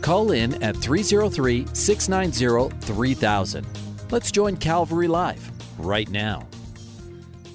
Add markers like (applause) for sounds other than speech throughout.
Call in at 303 690 3000. Let's join Calvary Live right now.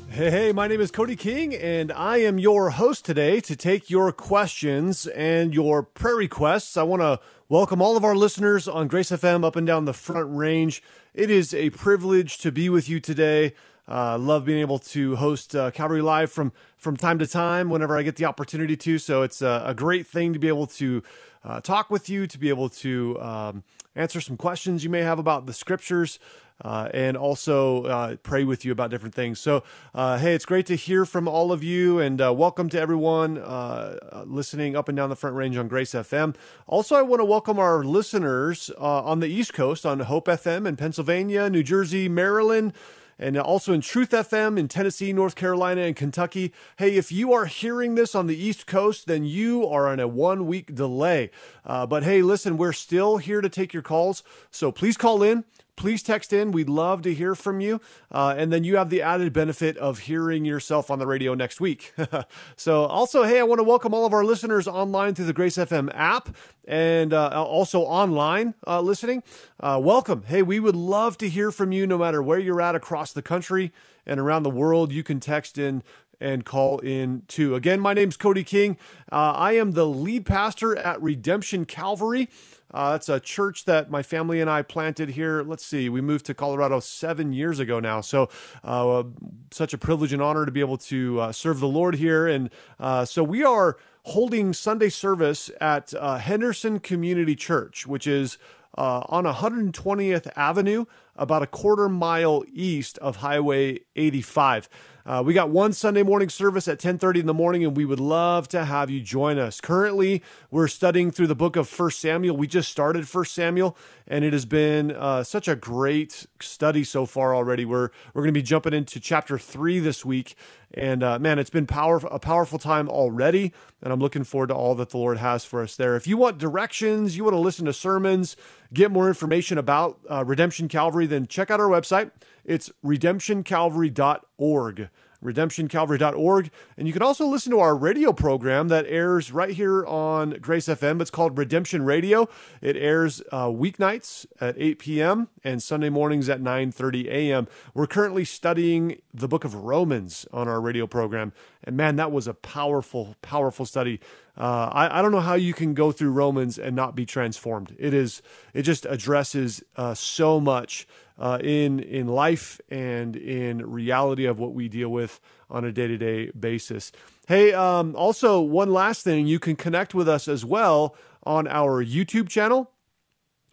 Hey, hey, my name is Cody King, and I am your host today to take your questions and your prayer requests. I want to welcome all of our listeners on Grace FM up and down the Front Range. It is a privilege to be with you today. Uh, love being able to host uh, Calvary Live from from time to time whenever I get the opportunity to. So it's a, a great thing to be able to uh, talk with you, to be able to um, answer some questions you may have about the scriptures. Uh, and also uh, pray with you about different things. So, uh, hey, it's great to hear from all of you, and uh, welcome to everyone uh, listening up and down the Front Range on Grace FM. Also, I want to welcome our listeners uh, on the East Coast on Hope FM in Pennsylvania, New Jersey, Maryland and also in Truth FM in Tennessee, North Carolina, and Kentucky. Hey, if you are hearing this on the East Coast, then you are on a one week delay. Uh, but hey, listen, we're still here to take your calls. So please call in please text in. We'd love to hear from you. Uh, and then you have the added benefit of hearing yourself on the radio next week. (laughs) so, also, hey, I want to welcome all of our listeners online through the Grace FM app and uh, also online uh, listening. Uh, welcome. Hey, we would love to hear from you no matter where you're at across the country and around the world. You can text in and call in too. Again, my name's Cody King. Uh, I am the lead pastor at Redemption Calvary. Uh, that's a church that my family and I planted here. Let's see, we moved to Colorado seven years ago now. So, uh, such a privilege and honor to be able to uh, serve the Lord here. And uh, so, we are holding Sunday service at uh, Henderson Community Church, which is on 120th Avenue, about a quarter mile east of Highway 85. Uh, we got one Sunday morning service at 10:30 in the morning, and we would love to have you join us. Currently, we're studying through the book of First Samuel. We just started First Samuel, and it has been uh, such a great study so far already. We're we're going to be jumping into chapter three this week, and uh, man, it's been powerful a powerful time already, and I'm looking forward to all that the Lord has for us there. If you want directions, you want to listen to sermons, get more information about uh, Redemption Calvary, then check out our website. It's redemptioncalvary.org redemptioncalvary.org. And you can also listen to our radio program that airs right here on Grace FM. It's called Redemption Radio. It airs uh, weeknights at 8 p.m. and Sunday mornings at 9:30 a.m. We're currently studying the book of Romans on our radio program. And man, that was a powerful, powerful study. Uh, I, I, don't know how you can go through Romans and not be transformed. It is, it just addresses uh, so much uh, in in life and in reality of what we deal with on a day to day basis. Hey, um, also one last thing, you can connect with us as well on our YouTube channel,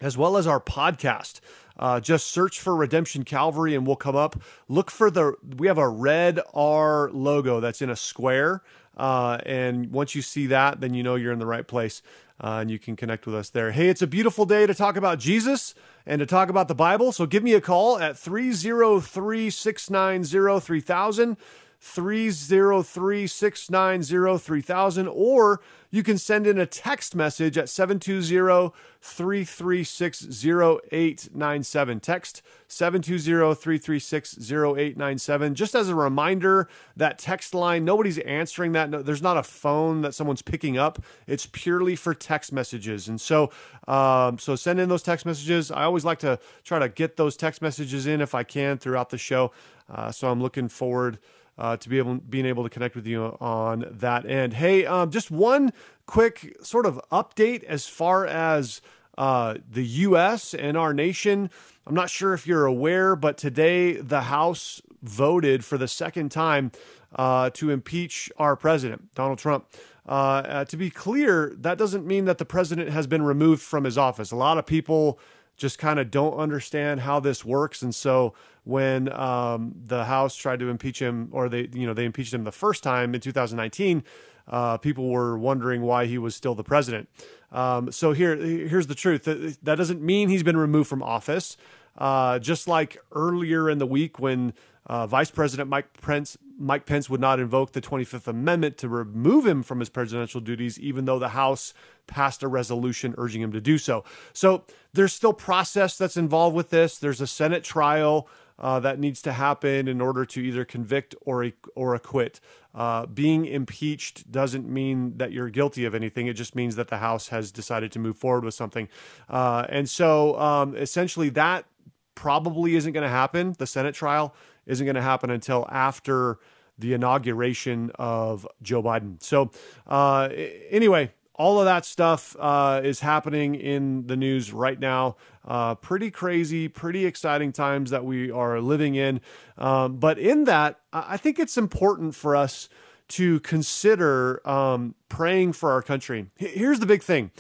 as well as our podcast. Uh, just search for Redemption Calvary and we'll come up. Look for the, we have a red R logo that's in a square. Uh, and once you see that, then you know you're in the right place uh, and you can connect with us there. Hey, it's a beautiful day to talk about Jesus and to talk about the Bible. So give me a call at 303 690 3000. 303 690 3000, or you can send in a text message at 720 336 0897. Text 720 336 0897. Just as a reminder, that text line, nobody's answering that. No, there's not a phone that someone's picking up. It's purely for text messages. And so, um, so send in those text messages. I always like to try to get those text messages in if I can throughout the show. Uh, so I'm looking forward uh, to be able being able to connect with you on that end. Hey, um, just one quick sort of update as far as uh, the U.S. and our nation. I'm not sure if you're aware, but today the House voted for the second time uh, to impeach our president, Donald Trump. Uh, uh, to be clear, that doesn't mean that the president has been removed from his office. A lot of people just kind of don't understand how this works, and so when um, the House tried to impeach him, or they, you know, they impeached him the first time in 2019. uh, people were wondering why he was still the president. Um, so here, here's the truth. That, doesn't mean he's been removed from office. Uh, just like earlier in the week when uh, Vice President Mike Pence, Mike Pence would not invoke the 25th Amendment to remove him from his presidential duties, even though the House passed a resolution urging him to do so. So there's still process that's involved with this. There's a Senate trial uh, that needs to happen in order to either convict or or acquit. Uh, being impeached doesn't mean that you're guilty of anything. It just means that the House has decided to move forward with something. Uh, and so um, essentially, that probably isn't going to happen. The Senate trial isn't going to happen until after the inauguration of Joe Biden. So, uh, anyway, all of that stuff uh, is happening in the news right now. Uh, pretty crazy, pretty exciting times that we are living in. Um, but in that, I think it's important for us to consider um, praying for our country. Here's the big thing.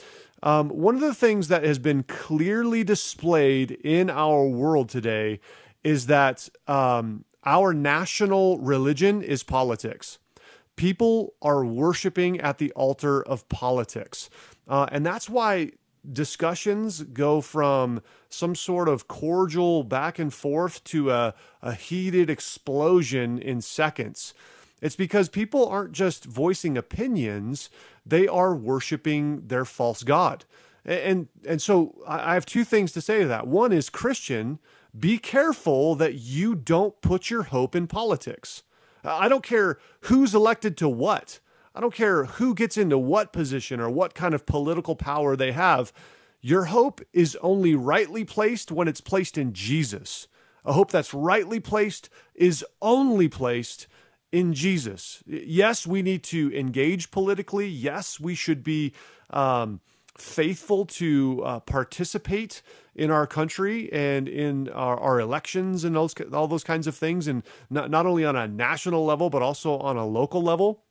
Um, one of the things that has been clearly displayed in our world today is that um, our national religion is politics. People are worshiping at the altar of politics. Uh, and that's why discussions go from some sort of cordial back and forth to a, a heated explosion in seconds. It's because people aren't just voicing opinions, they are worshiping their false God. And, and so I have two things to say to that. One is Christian, be careful that you don't put your hope in politics. I don't care who's elected to what. I don't care who gets into what position or what kind of political power they have. Your hope is only rightly placed when it's placed in Jesus. A hope that's rightly placed is only placed in Jesus. Yes, we need to engage politically. Yes, we should be um, faithful to uh, participate in our country and in our, our elections and those, all those kinds of things, and not, not only on a national level, but also on a local level.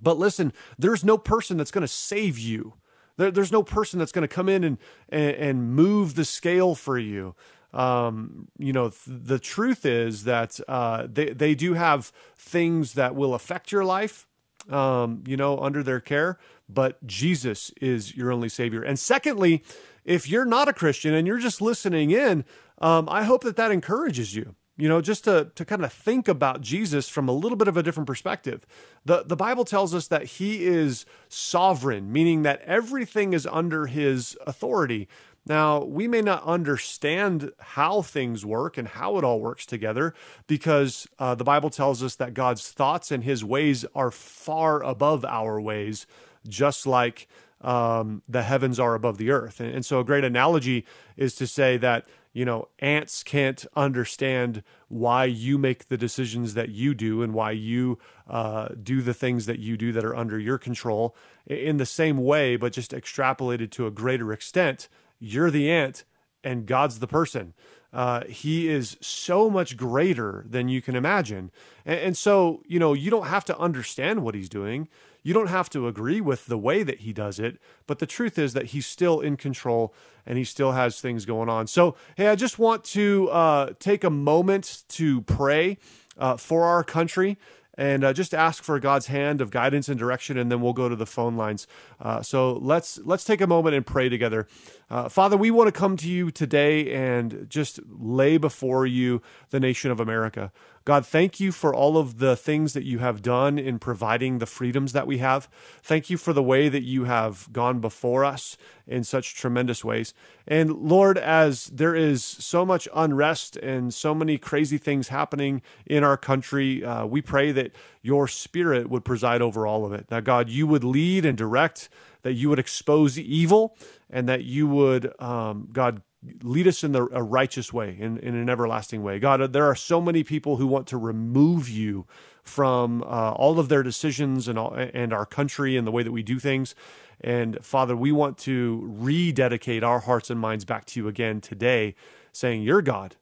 But listen, there's no person that's going to save you. There, there's no person that's going to come in and, and, and move the scale for you. Um, you know, th- the truth is that uh, they they do have things that will affect your life. Um, you know, under their care, but Jesus is your only Savior. And secondly, if you're not a Christian and you're just listening in, um, I hope that that encourages you. You know, just to, to kind of think about Jesus from a little bit of a different perspective. The, the Bible tells us that he is sovereign, meaning that everything is under his authority. Now, we may not understand how things work and how it all works together because uh, the Bible tells us that God's thoughts and his ways are far above our ways, just like um, the heavens are above the earth. And, and so, a great analogy is to say that you know ants can't understand why you make the decisions that you do and why you uh, do the things that you do that are under your control. In the same way, but just extrapolated to a greater extent, you're the ant and God's the person. Uh, he is so much greater than you can imagine. And, and, so, you know, you don't have to understand what he's doing. You don't have to agree with the way that he does it, but the truth is that he's still in control and he still has things going on. So, hey, I just want to uh, take a moment to pray uh, for our country and uh, just ask for God's hand of guidance and direction, and then we'll go to the phone lines. Uh, so let's let's take a moment and pray together. Uh, Father, we want to come to you today and just lay before you the nation of America. God, thank you for all of the things that you have done in providing the freedoms that we have. Thank you for the way that you have gone before us in such tremendous ways. And Lord, as there is so much unrest and so many crazy things happening in our country, uh, we pray that your spirit would preside over all of it. That God, you would lead and direct, that you would expose evil, and that you would, um, God, lead us in the, a righteous way, in, in an everlasting way. God, there are so many people who want to remove you from uh, all of their decisions and all, and our country and the way that we do things. And Father, we want to rededicate our hearts and minds back to you again today, saying, You're God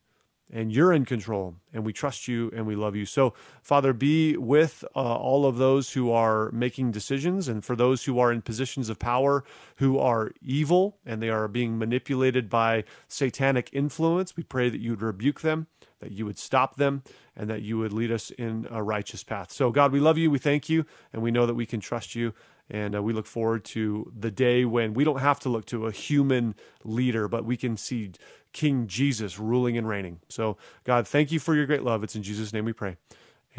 and you're in control and we trust you and we love you so father be with uh, all of those who are making decisions and for those who are in positions of power who are evil and they are being manipulated by satanic influence we pray that you'd rebuke them that you would stop them, and that you would lead us in a righteous path. So, God, we love you. We thank you, and we know that we can trust you. And uh, we look forward to the day when we don't have to look to a human leader, but we can see King Jesus ruling and reigning. So, God, thank you for your great love. It's in Jesus' name we pray.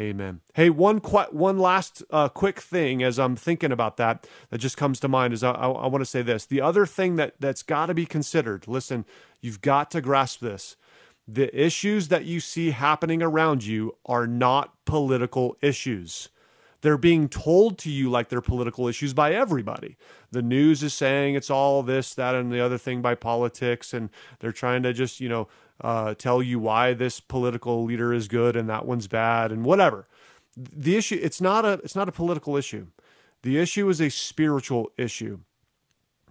Amen. Hey, one qu- one last uh, quick thing as I'm thinking about that that just comes to mind is I, I, I want to say this. The other thing that that's got to be considered. Listen, you've got to grasp this. The issues that you see happening around you are not political issues. They're being told to you like they're political issues by everybody. The news is saying it's all this, that, and the other thing by politics, and they're trying to just you know uh, tell you why this political leader is good and that one's bad and whatever. The issue it's not a it's not a political issue. The issue is a spiritual issue.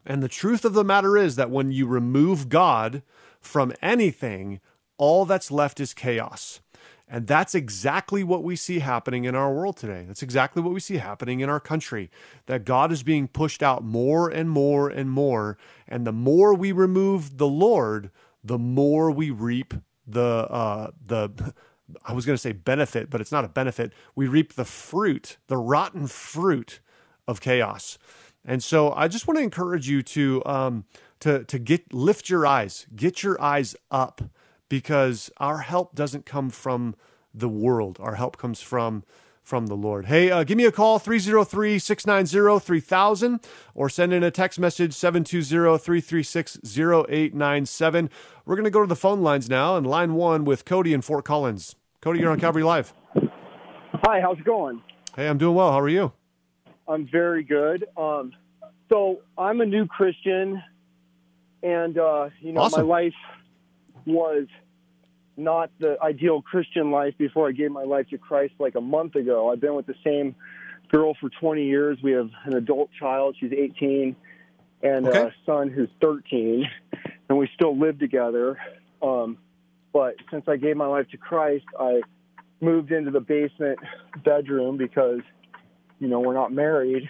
And the truth of the matter is that when you remove God from anything, all that's left is chaos. And that's exactly what we see happening in our world today. That's exactly what we see happening in our country. That God is being pushed out more and more and more. And the more we remove the Lord, the more we reap the uh, the I was going to say benefit, but it's not a benefit. We reap the fruit, the rotten fruit of chaos. And so I just want to encourage you to um, to to get lift your eyes, get your eyes up, because our help doesn't come from the world. Our help comes from from the Lord. Hey, uh, give me a call, 303 690 3000, or send in a text message, 720 336 0897. We're going to go to the phone lines now, and line one with Cody in Fort Collins. Cody, you're on Calvary Live. Hi, how's it going? Hey, I'm doing well. How are you? I'm very good. Um, so I'm a new Christian, and uh, you know Awesome. my life was not the ideal Christian life before I gave my life to Christ like a month ago. I've been with the same girl for 20 years. We have an adult child. She's 18, and Okay. a son who's 13, and we still live together. Um, but since I gave my life to Christ, I moved into the basement bedroom because you know we're not married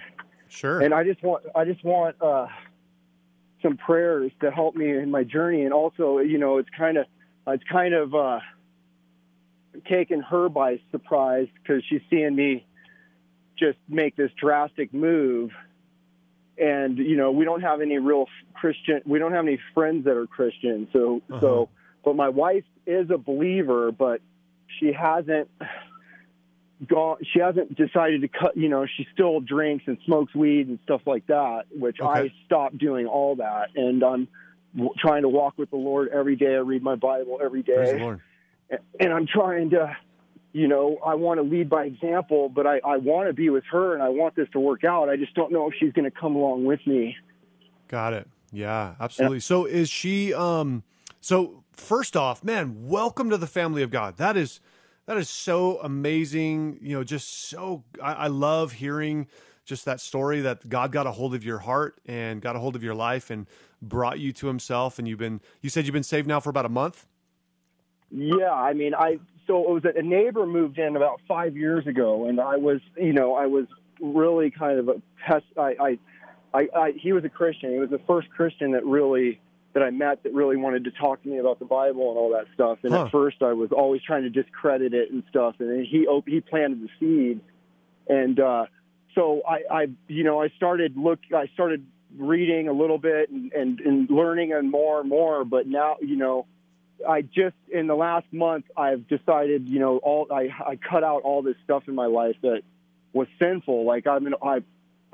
Sure. and I just want I just want uh, some prayers to help me in my journey, and also you know it's kind of it's kind of uh, taken her by surprise because she's seeing me just make this drastic move, and you know we don't have any real Christian we don't have any friends that are Christian, so Uh-huh. so but my wife is a believer, but she hasn't gone she hasn't decided to cut you know she still drinks and smokes weed and stuff like that which i stopped doing all that and i'm w- trying to walk with the lord every day i read my bible every day, Praise the Lord. and i'm trying to you know i want to lead by example but i i want to be with her and i want this to work out i just don't know if she's going to come along with me Got it. Yeah, absolutely. So is she um so first off, man, welcome to the family of God. That is that is so amazing. You know, just so I, I love hearing just that story that God got a hold of your heart and got a hold of your life and brought you to himself and you've been you said you've been saved now for about a month? Yeah, I mean, I so it was a, neighbor moved in about five years ago, and I was, you know, I was really kind of a pest. I, I, I, I he was a Christian. He was the first Christian that really that I met that really wanted to talk to me about the Bible and all that stuff. And Huh. at first, I was always trying to discredit it and stuff. And then he op- he planted the seed, and uh, so I, I, you know, I started look. I started reading a little bit and, and, and learning and more and more. But now, you know, I just in the last month I've decided, you know, all I I cut out all this stuff in my life that was sinful. Like I'm an, I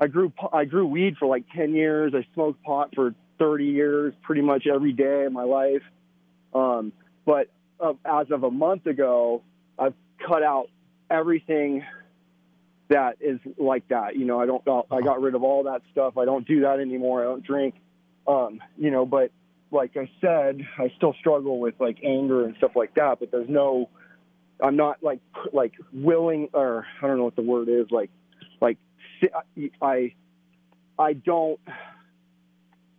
I grew po- I grew weed for like 10 years. I smoked pot for 30 years, pretty much every day of my life. Um, but uh, as of a month ago, I've cut out everything that is like that. You know, I don't I got rid of all that stuff. I don't do that anymore. I don't drink. Um, you know, but like I said, I still struggle with like anger and stuff like that. But there's no, I'm not like like willing or I don't know what the word is like like si- I I don't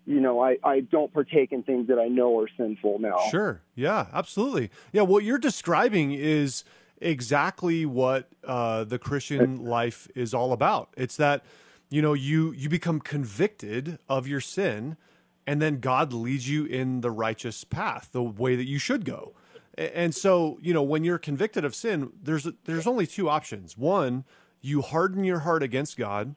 you know I I don't partake in things that I know are sinful now. Sure. Yeah, absolutely. Yeah, what you're describing is exactly what uh, the Christian life is all about. It's that you know you you become convicted of your sin, and then God leads you in the righteous path, the way that you should go. And so, you know, when you're convicted of sin, there's there's only two options. One, you harden your heart against God,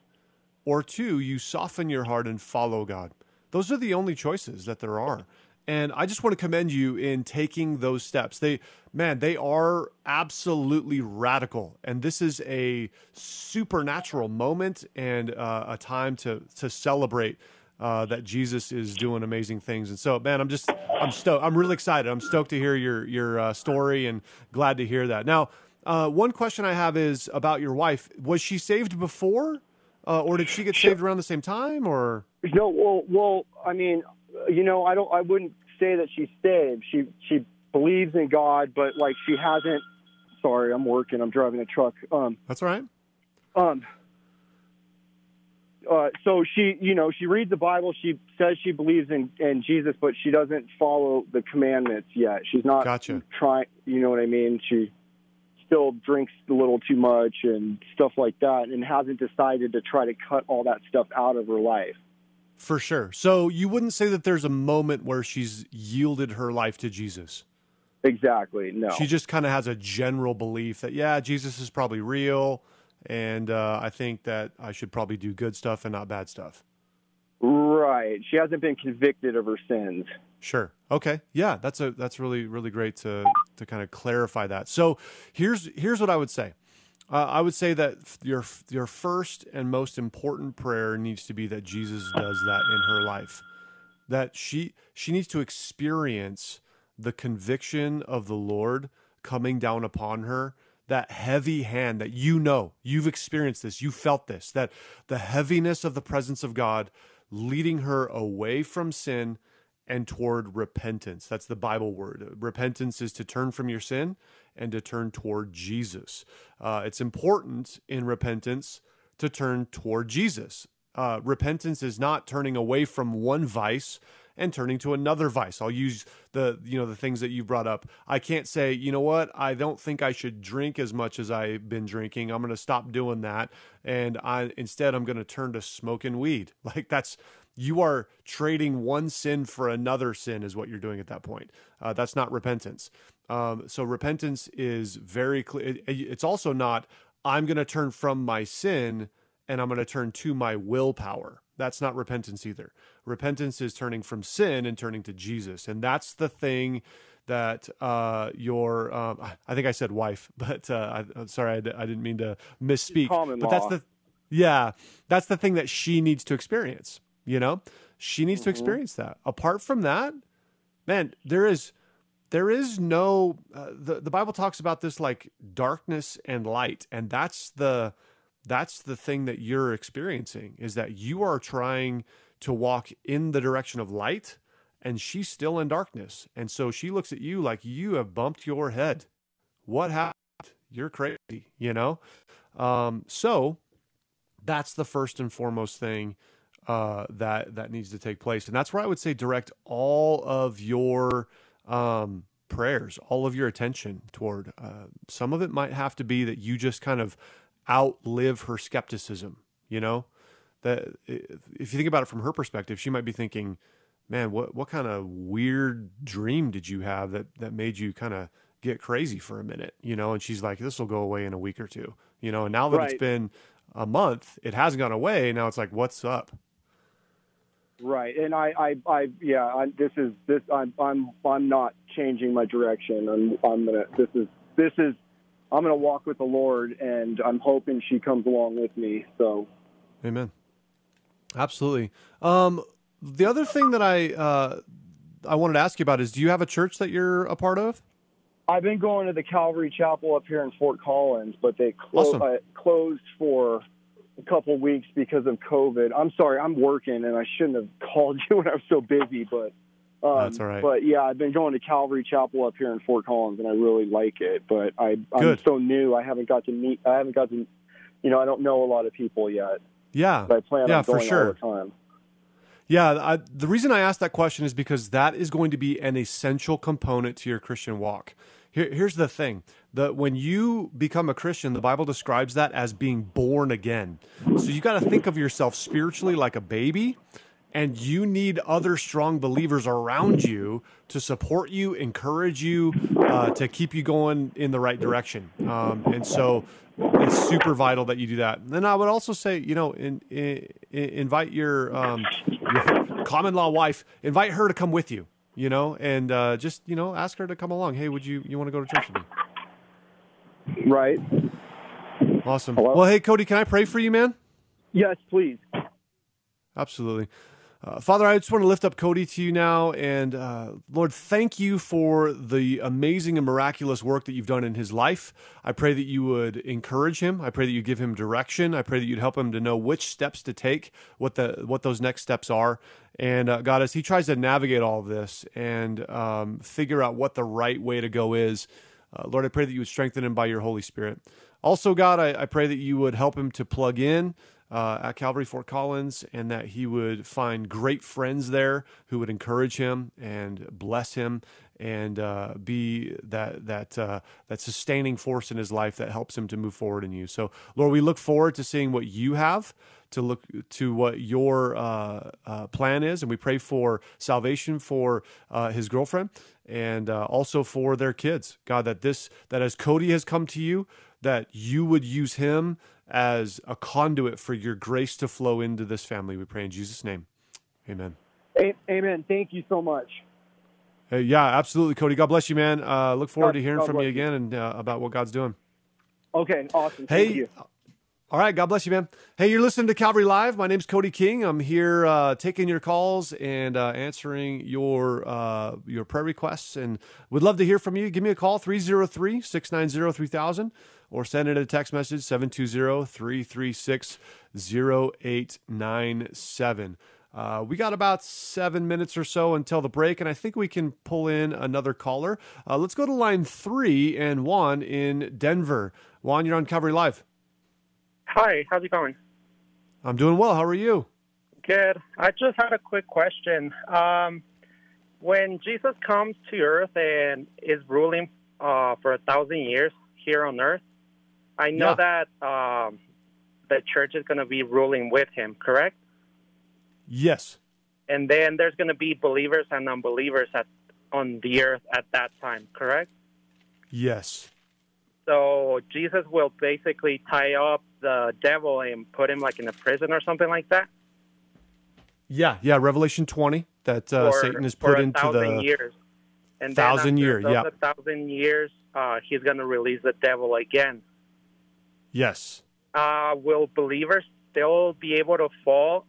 or two, you soften your heart and follow God. Those are the only choices that there are. And I just want to commend you in taking those steps. They, man, they are absolutely radical. And this is a supernatural moment and uh, a time to to celebrate uh, that Jesus is doing amazing things. And so, man, I'm just, I'm stoked. I'm really excited. I'm stoked to hear your your uh, story and glad to hear that. Now, uh, one question I have is about your wife. Was she saved before, uh, or did she get saved around the same time, or? No, well, well, I mean, you know, I don't, I wouldn't say that she's saved. She she believes in God, but like she hasn't. Sorry, I'm working. I'm driving a truck. Um, That's all right. Um, uh, so she, you know, she reads the Bible. She says she believes in, in Jesus, but she doesn't follow the commandments yet. She's not Gotcha. trying. You know what I mean? She still drinks a little too much and stuff like that, and hasn't decided to try to cut all that stuff out of her life. For sure. So you wouldn't say that there's a moment where she's yielded her life to Jesus. Exactly. No. She just kind of has a general belief that yeah, Jesus is probably real, and uh, I think that I should probably do good stuff and not bad stuff. Right. She hasn't been convicted of her sins. Sure. Okay. Yeah, that's a that's really really great to to kind of clarify that. So here's here's what I would say. Uh, I would say that your your first and most important prayer needs to be that Jesus does that in her life. That she she needs to experience the conviction of the Lord coming down upon her. That heavy hand that you know, you've experienced this, you felt this, that the heaviness of the presence of God leading her away from sin and toward repentance. That's the Bible word. Repentance is to turn from your sin and to turn toward Jesus. Uh, it's important in repentance to turn toward Jesus. Uh, repentance is not turning away from one vice and turning to another vice. I'll use the you know the things that you brought up. I can't say, you know what, I don't think I should drink as much as I've been drinking. I'm going to stop doing that and I instead I'm going to turn to smoking weed. (laughs) Like that's you are trading one sin for another sin is what you're doing at that point. Uh, that's not repentance. Um, so repentance is very clear. It, it's also not I'm going to turn from my sin and I'm going to turn to my willpower. That's not repentance either. Repentance is turning from sin and turning to Jesus, and that's the thing that uh, your um, I think I said wife, (laughs) but uh, I, am sorry I, d- I didn't mean to misspeak. But that's the yeah, that's the thing that she needs to experience. You know, she needs to experience that. Apart from that, man, there is there is no uh, the the Bible talks about this like darkness and light, and that's the that's the thing that you're experiencing is that you are trying to walk in the direction of light and she's still in darkness. And so she looks at you like you have bumped your head. What happened? You're crazy, you know? Um, so that's the first and foremost thing uh, that that needs to take place, and that's where I would say direct all of your um, prayers, all of your attention toward. Uh, some of it might have to be that you just kind of outlive her skepticism. You know, that if you think about it from her perspective, she might be thinking, "Man, what what kind of weird dream did you have that that made you kind of get crazy for a minute?" You know, and she's like, "This will go away in a week or two. You know, and now that Right. it's been a month, it hasn't gone away. Now it's like, "What's up?" Right, and I, I, I yeah, I, this is this. I'm, I'm, I'm not changing my direction. I'm, I'm gonna. This is, this is. I'm gonna walk with the Lord, and I'm hoping she comes along with me. So, Amen. Absolutely. Um, the other thing that I uh, I wanted to ask you about is, do you have a church that you're a part of? I've been going to the Calvary Chapel up here in Fort Collins, but they clo- Awesome. uh, closed for a couple weeks because of COVID. I'm sorry, I'm working, and I shouldn't have (laughs) called you when I was so busy, but. Um, That's all right. But yeah, I've been going to Calvary Chapel up here in Fort Collins, and I really like it. But I, I'm Good. so new; I haven't got to meet. I haven't got to, you know, I don't know a lot of people yet. Yeah. But I plan yeah, on for going sure. all the time. Yeah, I, the reason I asked that question is because that is going to be an essential component to your Christian walk. Here, here's the thing: the when you become a Christian, the Bible describes that as being born again. So you got to think of yourself spiritually like a baby, and you need other strong believers around you to support you, encourage you, uh, to keep you going in the right direction. Um, and so it's super vital that you do that. And then I would also say, you know, in, in, invite your, um, your, common law wife, invite her to come with you, you know, and uh, just, you know, ask her to come along. Hey, would you, you want to go to church with me? Right. Awesome. Hello? Well, hey, Cody, can I pray for you, man? Yes, please. Absolutely. Uh, Father, I just want to lift up Cody to you now. And uh, Lord, thank you for the amazing and miraculous work that you've done in his life. I pray that you would encourage him. I pray that you give him direction. I pray that you'd help him to know which steps to take, what the what those next steps are. And uh, God, as he tries to navigate all of this and um, figure out what the right way to go is, uh, Lord, I pray that you would strengthen him by your Holy Spirit. Also, God, I, I pray that you would help him to plug in uh, at Calvary Fort Collins, and that he would find great friends there who would encourage him and bless him and uh, be that that uh, that sustaining force in his life that helps him to move forward in you. So, Lord, we look forward to seeing what you have to look to what your uh, uh, plan is, and we pray for salvation for uh, his girlfriend and uh, also for their kids. God, that this that as Cody has come to you, that you would use him as a conduit for your grace to flow into this family. We pray in Jesus' name. Amen. Amen. Thank you so much. Hey, yeah, absolutely, Cody. God bless you, man. Uh, look forward God, to hearing God from you again and uh, about what God's doing. Okay, awesome. Thank hey, you. All right, God bless you, man. Hey, you're listening to Calvary Live. My name's Cody King. I'm here uh, taking your calls and uh, answering your uh, your prayer requests, and would love to hear from you. Give me a call 303 690 3000 or send it a text message 720-336-0897. Uh, we got about seven minutes or so until the break, and I think we can pull in another caller. Uh, let's go to line three and Juan in Denver. Juan, you're on Calvary Live. Hi, how's it going? I'm doing well. How are you? Good. I just had a quick question. Um, when Jesus comes to earth and is ruling uh, for a thousand years here on earth, I know yeah. that um, the church is going to be ruling with him, correct? Yes. And then there's going to be believers and unbelievers at, on the earth at that time, correct? Yes. So Jesus will basically tie up the devil and put him like in a prison or something like that. Yeah, yeah. Revelation twenty that uh, for, Satan is put into the years. And thousand years. Yeah, thousand years. Uh, he's going to release the devil again. Yes. Uh, will believers still be able to fall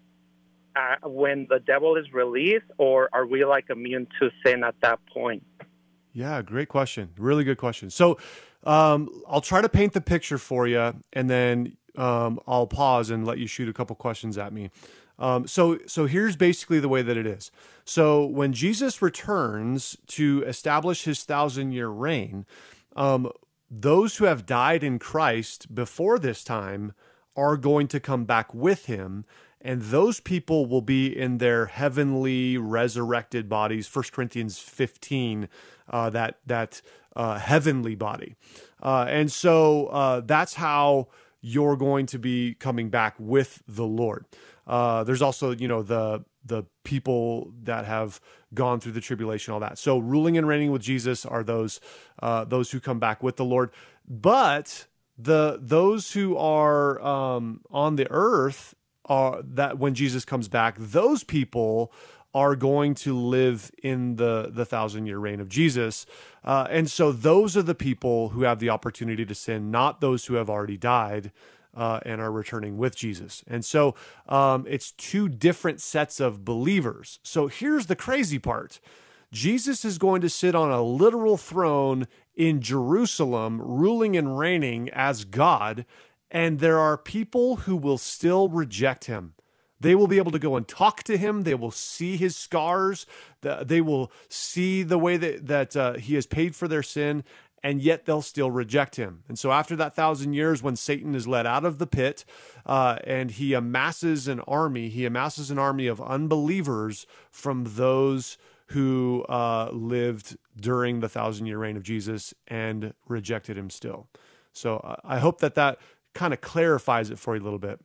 uh, when the devil is released, or are we like immune to sin at that point? Yeah, great question. Really good question. So um, I'll try to paint the picture for you, and then um, I'll pause and let you shoot a couple questions at me. Um, so, so here's basically the way that it is. So, when Jesus returns to establish his thousand year reign, um, those who have died in Christ before this time are going to come back with him and those people will be in their heavenly resurrected bodies 1 corinthians 15 uh, that that uh, heavenly body. Uh, and so uh, that's how you're going to be coming back with the lord uh, there's also you know the the people that have gone through the tribulation, all that. So ruling and reigning with Jesus are those uh, those who come back with the Lord. But the those who are um, on the earth are that when Jesus comes back, those people are going to live in the the thousand year reign of Jesus, uh, and so those are the people who have the opportunity to sin, not those who have already died uh, and are returning with Jesus. And so um, it's two different sets of believers. So here's the crazy part Jesus is going to sit on a literal throne in Jerusalem, ruling and reigning as God. And there are people who will still reject him. They will be able to go and talk to him. They will see his scars. They will see the way that, that uh, he has paid for their sin and yet they'll still reject him. And so, after that thousand years, when Satan is let out of the pit uh, and he amasses an army, he amasses an army of unbelievers from those who uh, lived during the thousand year reign of Jesus and rejected him still. So, uh, I hope that that kind of clarifies it for you a little bit.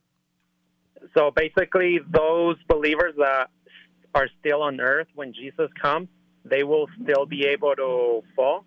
So, basically, those believers that are still on earth when Jesus comes, they will still be able to fall?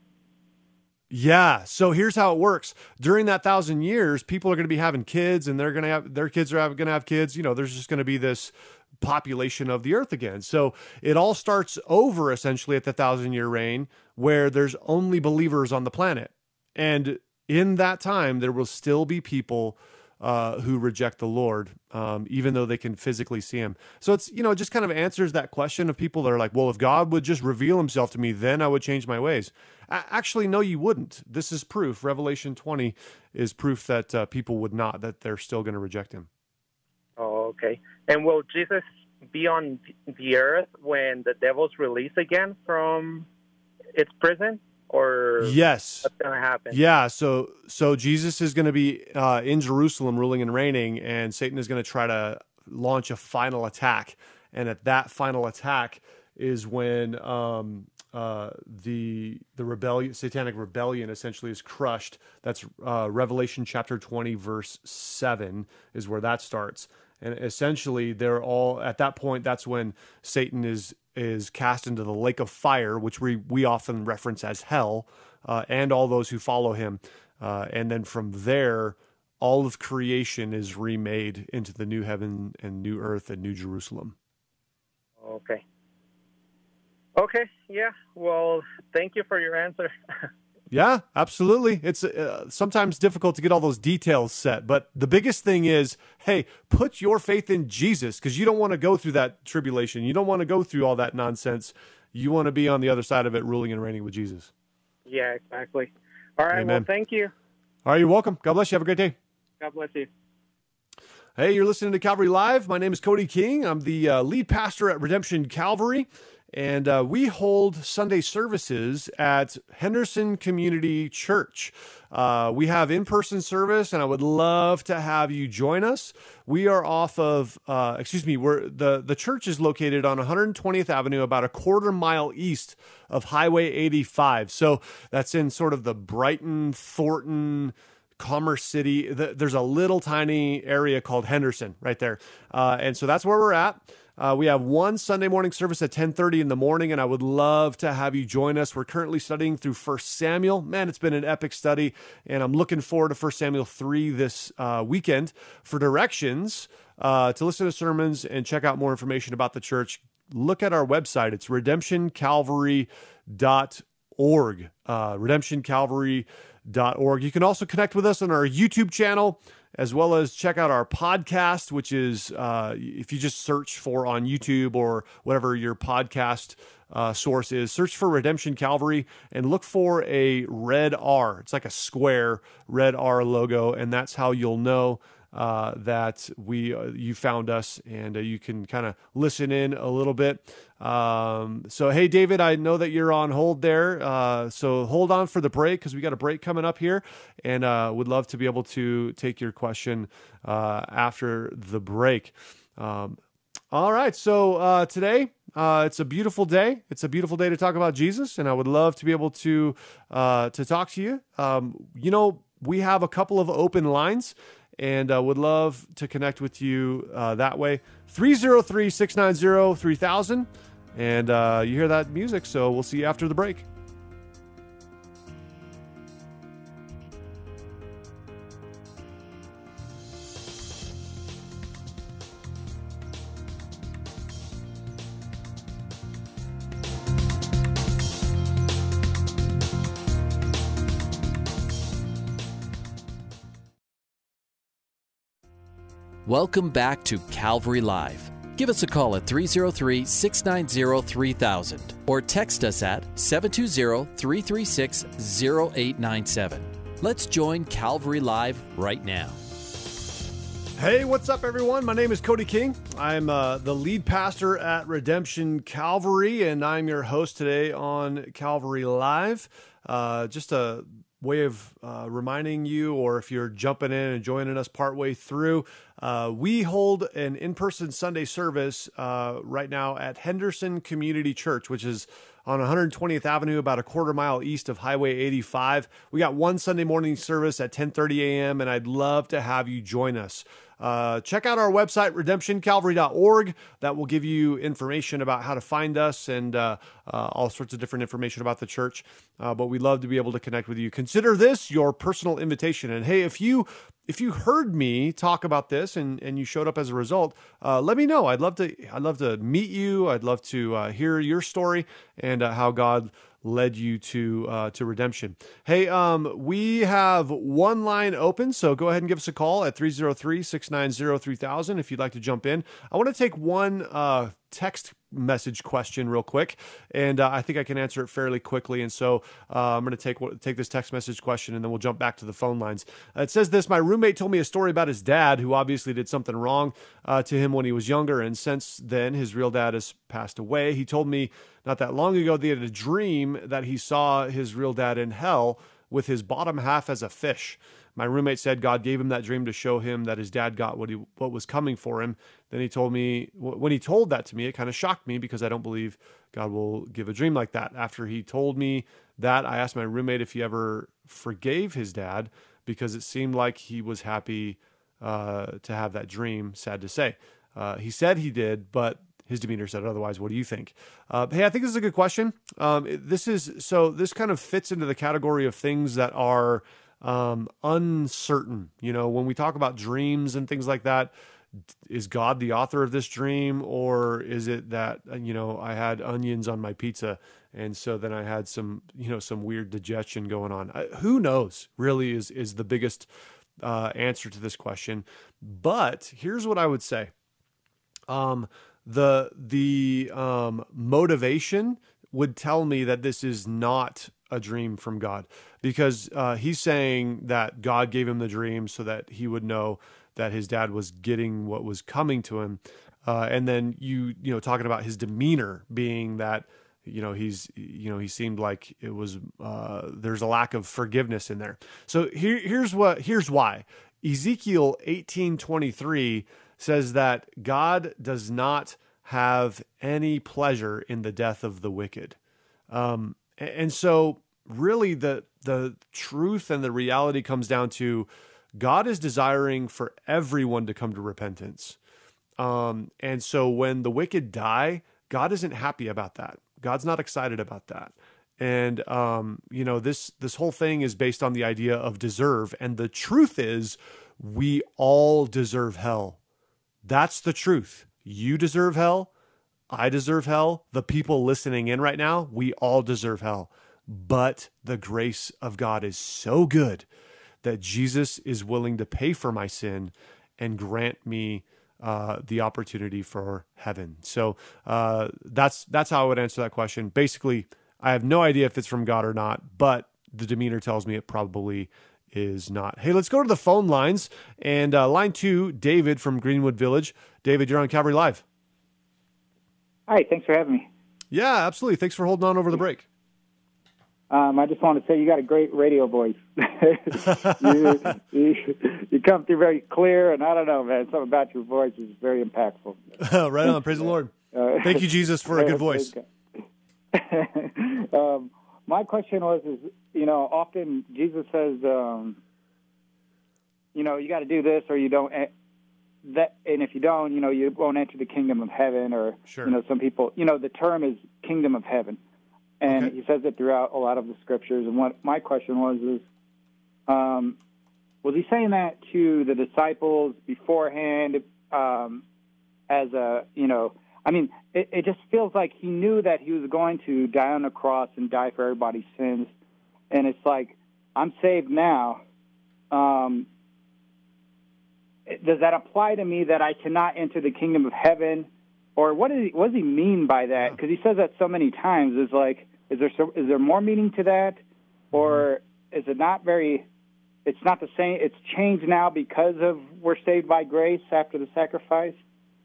Yeah. So here's how it works. During that thousand years, people are going to be having kids, and they're going to have their kids are going to have kids. You know, there's just going to be this population of the earth again. So it all starts over essentially at the thousand year reign, where there's only believers on the planet, and in that time, there will still be people uh, who reject the Lord, um, even though they can physically see Him. So it's you know it just kind of answers that question of people that are like, well, if God would just reveal Himself to me, then I would change my ways. Actually, no, you wouldn't. This is proof. Revelation twenty is proof that uh, people would not; that they're still going to reject Him. Oh, okay. And will Jesus be on the earth when the devil's released again from its prison? or yes what's going to happen yeah so so jesus is going to be uh, in jerusalem ruling and reigning and satan is going to try to launch a final attack and at that final attack is when um, uh, the the rebellion satanic rebellion essentially is crushed that's uh, revelation chapter 20 verse 7 is where that starts and essentially they're all at that point that's when satan is is cast into the lake of fire, which we, we often reference as hell, uh, and all those who follow him. Uh, and then from there, all of creation is remade into the new heaven and new earth and new Jerusalem. Okay. Okay. Yeah. Well, thank you for your answer. (laughs) Yeah, absolutely. It's uh, sometimes difficult to get all those details set, but the biggest thing is, hey, put your faith in Jesus because you don't want to go through that tribulation. You don't want to go through all that nonsense. You want to be on the other side of it, ruling and reigning with Jesus. Yeah, exactly. All right. Amen. Well, thank you. All right, you're welcome. God bless you. Have a great day. God bless you. Hey, you're listening to Calvary Live. My name is Cody King. I'm the uh, lead pastor at Redemption Calvary. And uh, we hold Sunday services at Henderson Community Church. Uh, we have in person service, and I would love to have you join us. We are off of, uh, excuse me, we're, the, the church is located on 120th Avenue, about a quarter mile east of Highway 85. So that's in sort of the Brighton, Thornton, Commerce City. The, there's a little tiny area called Henderson right there. Uh, and so that's where we're at. Uh, we have one Sunday morning service at 10:30 in the morning, and I would love to have you join us. We're currently studying through First Samuel. Man, it's been an epic study, and I'm looking forward to First Samuel three this uh, weekend. For directions uh, to listen to sermons and check out more information about the church, look at our website. It's redemptioncalvary.org. Uh, redemptioncalvary.org. You can also connect with us on our YouTube channel as well as check out our podcast, which is uh, if you just search for on YouTube or whatever your podcast uh, source is, search for Redemption Calvary and look for a red R. It's like a square red R logo, and that's how you'll know uh, that we uh, you found us and uh, you can kind of listen in a little bit. Um, so hey, David, I know that you're on hold there, uh, so hold on for the break because we got a break coming up here, and uh, would love to be able to take your question uh, after the break. Um, all right, so today it's a beautiful day. It's a beautiful day to talk about Jesus, and I would love to be able to to talk to you. Um, you know, we have a couple of open lines and uh, would love to connect with you uh, that way. 303 690 3000. And uh, you hear that music, so we'll see you after the break. Welcome back to Calvary Live. Give us a call at 303 690 3000 or text us at 720 336 0897. Let's join Calvary Live right now. Hey, what's up, everyone? My name is Cody King. I'm uh, the lead pastor at Redemption Calvary, and I'm your host today on Calvary Live. Uh, just a way of uh, reminding you, or if you're jumping in and joining us partway through, Uh, we hold an in person Sunday service uh, right now at Henderson Community Church, which is on 120th Avenue, about a quarter mile east of Highway 85. We got one Sunday morning service at 10:30 a.m., and I'd love to have you join us. Uh, check out our website, redemptioncalvary.org. That will give you information about how to find us and uh, uh, all sorts of different information about the church. Uh, but we'd love to be able to connect with you. Consider this your personal invitation. And hey, if you if you heard me talk about this and, and you showed up as a result, uh, let me know. I'd love to I'd love to meet you. I'd love to hear your story and how God led you to uh, to redemption. Hey, um, we have one line open, so go ahead and give us a call at 303-690-3000 if you'd like to jump in. I want to take one uh, text message question real quick, and uh, I think I can answer it fairly quickly. And so uh, I'm going to take take this text message question, and then we'll jump back to the phone lines. Uh, it says this: My roommate told me a story about his dad, who obviously did something wrong uh, to him when he was younger, and since then his real dad has passed away. He told me not that long ago that he had a dream that he saw his real dad in hell with his bottom half as a fish. My roommate said God gave him that dream to show him that his dad got what he what was coming for him. Then he told me when he told that to me, it kind of shocked me because I don't believe God will give a dream like that. After he told me that, I asked my roommate if he ever forgave his dad because it seemed like he was happy uh, to have that dream. Sad to say, uh, he said he did, but his demeanor said otherwise. What do you think? Uh, hey, I think this is a good question. Um, this is so. This kind of fits into the category of things that are um, uncertain. You know, when we talk about dreams and things like that, is God the author of this dream, or is it that you know I had onions on my pizza, and so then I had some you know some weird digestion going on? I, who knows? Really, is is the biggest uh, answer to this question. But here's what I would say: um, the the um, motivation would tell me that this is not a dream from God because uh, he's saying that God gave him the dream so that he would know that his dad was getting what was coming to him. Uh, and then you, you know, talking about his demeanor being that, you know, he's, you know, he seemed like it was, uh, there's a lack of forgiveness in there. So here, here's what, here's why Ezekiel 1823 says that God does not have any pleasure in the death of the wicked. Um, and so really the the truth and the reality comes down to God is desiring for everyone to come to repentance. Um, and so when the wicked die, God isn't happy about that. God's not excited about that. And um, you know, this this whole thing is based on the idea of deserve. And the truth is we all deserve hell. That's the truth. You deserve hell. I deserve hell. The people listening in right now, we all deserve hell. But the grace of God is so good that Jesus is willing to pay for my sin and grant me uh, the opportunity for heaven. So uh, that's that's how I would answer that question. Basically, I have no idea if it's from God or not, but the demeanor tells me it probably is not. Hey, let's go to the phone lines. And uh, line two, David from Greenwood Village. David, you're on Calvary Live. Hi, thanks for having me. Yeah, absolutely. Thanks for holding on over the break. Um, I just want to say you got a great radio voice. (laughs) you, you, you, come through very clear, and I don't know, man, something about your voice is very impactful. (laughs) right on. Praise the Lord. (laughs) Uh, Thank you, Jesus, for a good voice. um, my question was, is you know, often Jesus says, um, you know, you got to do this or you don't that and if you don't, you know, you won't enter the kingdom of heaven or sure. you know, some people, you know, the term is kingdom of heaven. And okay. he says it throughout a lot of the scriptures. And what my question was is um, was he saying that to the disciples beforehand um, as a, you know, I mean, it, it just feels like he knew that he was going to die on the cross and die for everybody's sins. And it's like, I'm saved now. Um, does that apply to me that I cannot enter the kingdom of heaven? Or what, is he, what does he mean by that? Because he says that so many times. Is like, is there so, is there more meaning to that, or mm-hmm. is it not very? It's not the same. It's changed now because of we're saved by grace after the sacrifice.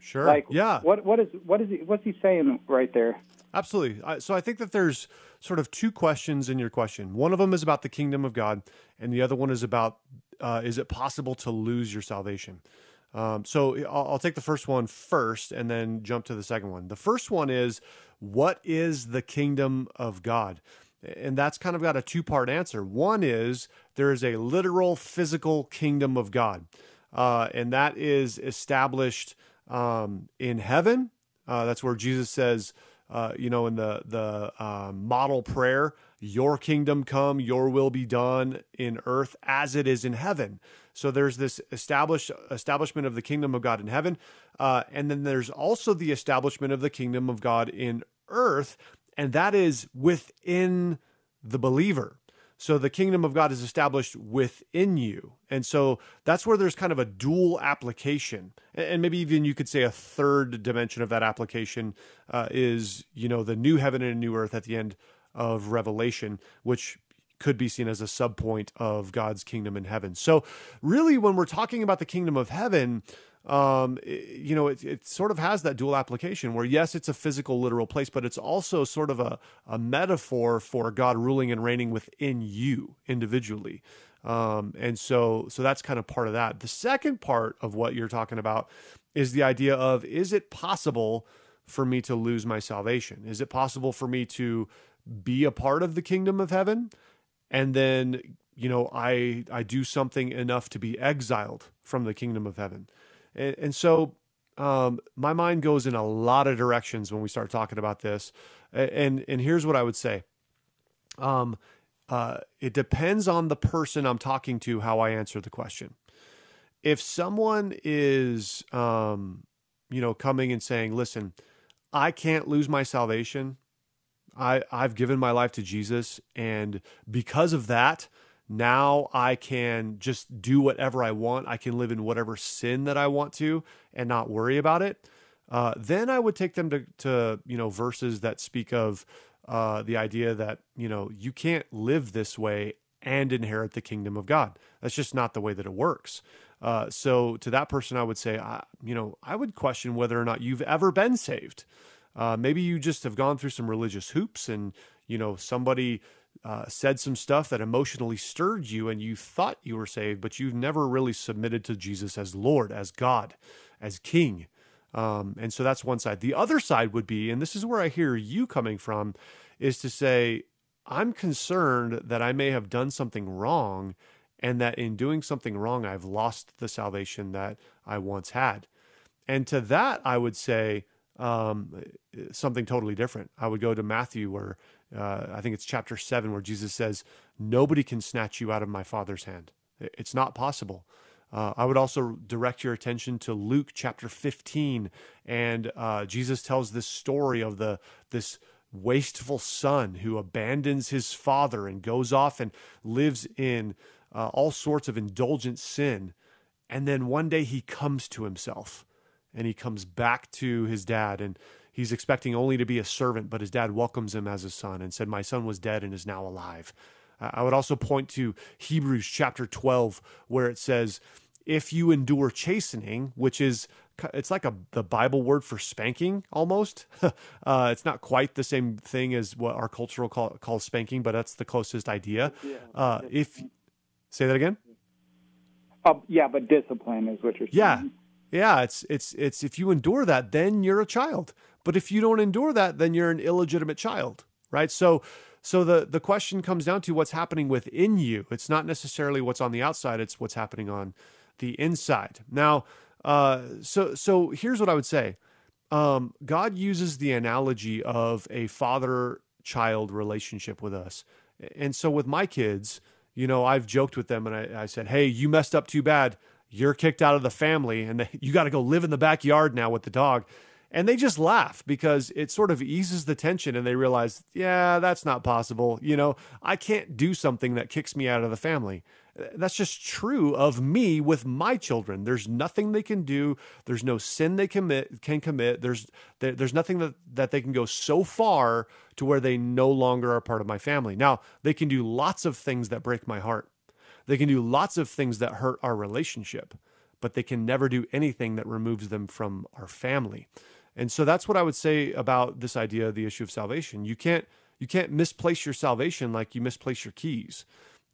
Sure. Like, yeah. What what is what is he, what's he saying right there? Absolutely. So I think that there's sort of two questions in your question. One of them is about the kingdom of God, and the other one is about uh, is it possible to lose your salvation? Um, so I'll, I'll take the first one first and then jump to the second one. The first one is what is the kingdom of God? And that's kind of got a two part answer. One is there is a literal physical kingdom of God, uh, and that is established um, in heaven. Uh, that's where Jesus says, uh, you know, in the the uh, model prayer, "Your kingdom come, Your will be done in earth as it is in heaven." So there's this established establishment of the kingdom of God in heaven, uh, and then there's also the establishment of the kingdom of God in earth, and that is within the believer. So the kingdom of God is established within you. And so that's where there's kind of a dual application. And maybe even you could say a third dimension of that application uh, is, you know, the new heaven and new earth at the end of Revelation, which could be seen as a subpoint of God's kingdom in heaven. So really, when we're talking about the kingdom of heaven, um, it, you know, it, it sort of has that dual application where, yes, it's a physical, literal place, but it's also sort of a, a metaphor for God ruling and reigning within you individually. Um, and so, so that's kind of part of that. The second part of what you're talking about is the idea of is it possible for me to lose my salvation? Is it possible for me to be a part of the kingdom of heaven and then, you know, I I do something enough to be exiled from the kingdom of heaven? And, and so um, my mind goes in a lot of directions when we start talking about this. And and here's what I would say. Um, uh, it depends on the person I'm talking to how I answer the question. If someone is, um, you know, coming and saying, "Listen, I can't lose my salvation. I I've given my life to Jesus, and because of that, now I can just do whatever I want. I can live in whatever sin that I want to and not worry about it. Uh, then I would take them to, to you know verses that speak of uh, the idea that you know you can't live this way and inherit the kingdom of God. That's just not the way that it works. Uh, so to that person, I would say, I, you know, I would question whether or not you've ever been saved. Uh, maybe you just have gone through some religious hoops, and you know somebody uh, said some stuff that emotionally stirred you and you thought you were saved, but you've never really submitted to Jesus as Lord, as God, as King. Um, and so that's one side. The other side would be, and this is where I hear you coming from, is to say, I'm concerned that I may have done something wrong and that in doing something wrong, I've lost the salvation that I once had. And to that, I would say um, something totally different. I would go to Matthew, where uh, I think it's chapter seven, where Jesus says, Nobody can snatch you out of my Father's hand. It's not possible. Uh, I would also direct your attention to Luke chapter 15, and uh, Jesus tells this story of the this wasteful son who abandons his father and goes off and lives in uh, all sorts of indulgent sin, and then one day he comes to himself, and he comes back to his dad, and He's expecting only to be a servant, but his dad welcomes him as a son and said, My son was dead and is now alive. I would also point to Hebrews chapter 12, where it says, If you endure chastening, which is it's like a the Bible word for spanking almost. (laughs) uh, it's not quite the same thing as what our cultural call, calls spanking, but that's the closest idea. Uh, if say that again. Uh, yeah, but discipline is what you're saying. Yeah, yeah. It's it's it's if you endure that, then you're a child. But if you don't endure that, then you're an illegitimate child, right? So so the the question comes down to what's happening within you. It's not necessarily what's on the outside, it's what's happening on the inside. Now, uh, so so here's what I would say. Um, God uses the analogy of a father child relationship with us. And so with my kids, you know, I've joked with them and I, I said, Hey, you messed up too bad. You're kicked out of the family and (laughs) you got to go live in the backyard now with the dog. And they just laugh because it sort of eases the tension and they realize, yeah, that's not possible. You know, I can't do something that kicks me out of the family. That's just true of me with my children. There's nothing they can do. There's no sin they commit can commit. There's there, there's nothing that, that they can go so far to where they no longer are part of my family. Now, they can do lots of things that break my heart. They can do lots of things that hurt our relationship, but they can never do anything that removes them from our family. And so that's what I would say about this idea of the issue of salvation. You can't you can't misplace your salvation like you misplace your keys.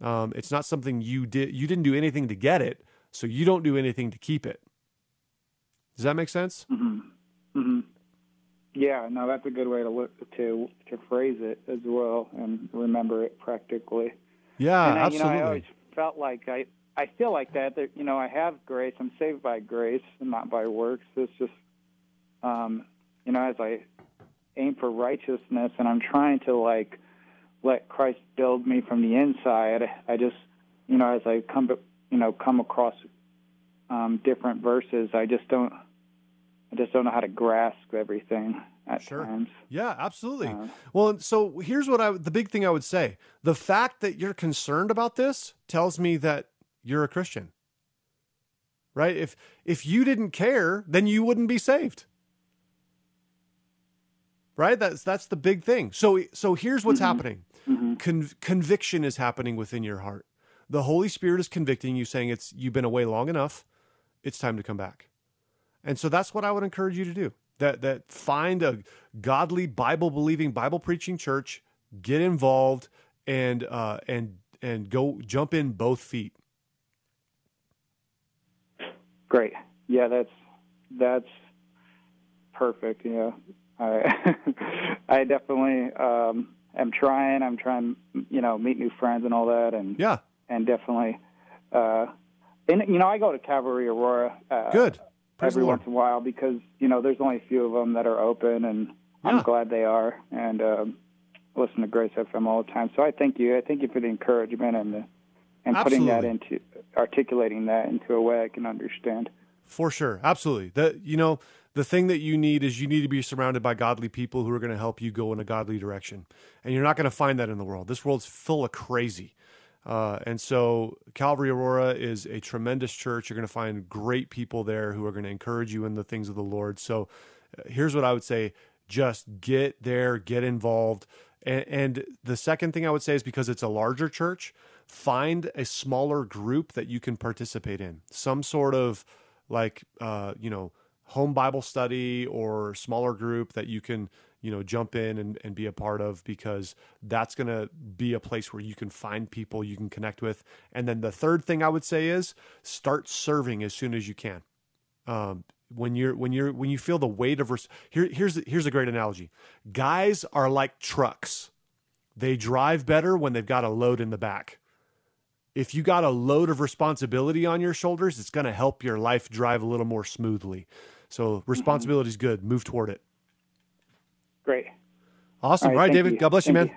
Um, it's not something you did you didn't do anything to get it, so you don't do anything to keep it. Does that make sense? Mm-hmm. Mm-hmm. Yeah, no, that's a good way to look to to phrase it as well and remember it practically. Yeah, and I, absolutely. You know, I always felt like I I feel like that. That you know, I have grace. I'm saved by grace and not by works. It's just, um, you know, as I aim for righteousness and I'm trying to like let Christ build me from the inside. I just, you know, as I come, you know, come across um, different verses, I just don't, I just don't know how to grasp everything at sure. times. Yeah, absolutely. Uh, well, so here's what I, the big thing I would say: the fact that you're concerned about this tells me that you're a Christian. Right? If if you didn't care, then you wouldn't be saved right? That's that's the big thing. So so here's what's mm-hmm. happening. Mm-hmm. Con- conviction is happening within your heart. The holy spirit is convicting you saying it's you've been away long enough. It's time to come back. And so that's what i would encourage you to do. That that find a godly bible believing bible preaching church get involved and uh and and go jump in both feet. Great. Yeah that's that's perfect. Yeah I (laughs) I definitely um, am trying. I'm trying, you know, meet new friends and all that, and yeah, and definitely, uh, and you know, I go to Calvary Aurora. Uh, Good. Praise every once in a while because you know there's only a few of them that are open, and yeah. I'm glad they are. And um, listen to Grace FM all the time. So I thank you. I thank you for the encouragement and the and Absolutely. putting that into articulating that into a way I can understand. For sure, absolutely. That you know the thing that you need is you need to be surrounded by godly people who are going to help you go in a godly direction. And you're not going to find that in the world. This world's full of crazy. Uh, and so Calvary Aurora is a tremendous church. You're going to find great people there who are going to encourage you in the things of the Lord. So uh, here's what I would say just get there, get involved. And, and the second thing I would say is because it's a larger church, find a smaller group that you can participate in. Some sort of like, uh, you know, home Bible study or smaller group that you can, you know, jump in and, and be a part of because that's going to be a place where you can find people you can connect with. And then the third thing I would say is start serving as soon as you can. Um, when you're when you're when you feel the weight of res- here here's here's a great analogy. Guys are like trucks. They drive better when they've got a load in the back. If you got a load of responsibility on your shoulders, it's going to help your life drive a little more smoothly. So responsibility is mm-hmm. good. Move toward it. Great. Awesome. All right, All right David. You. God bless thank you, man. You.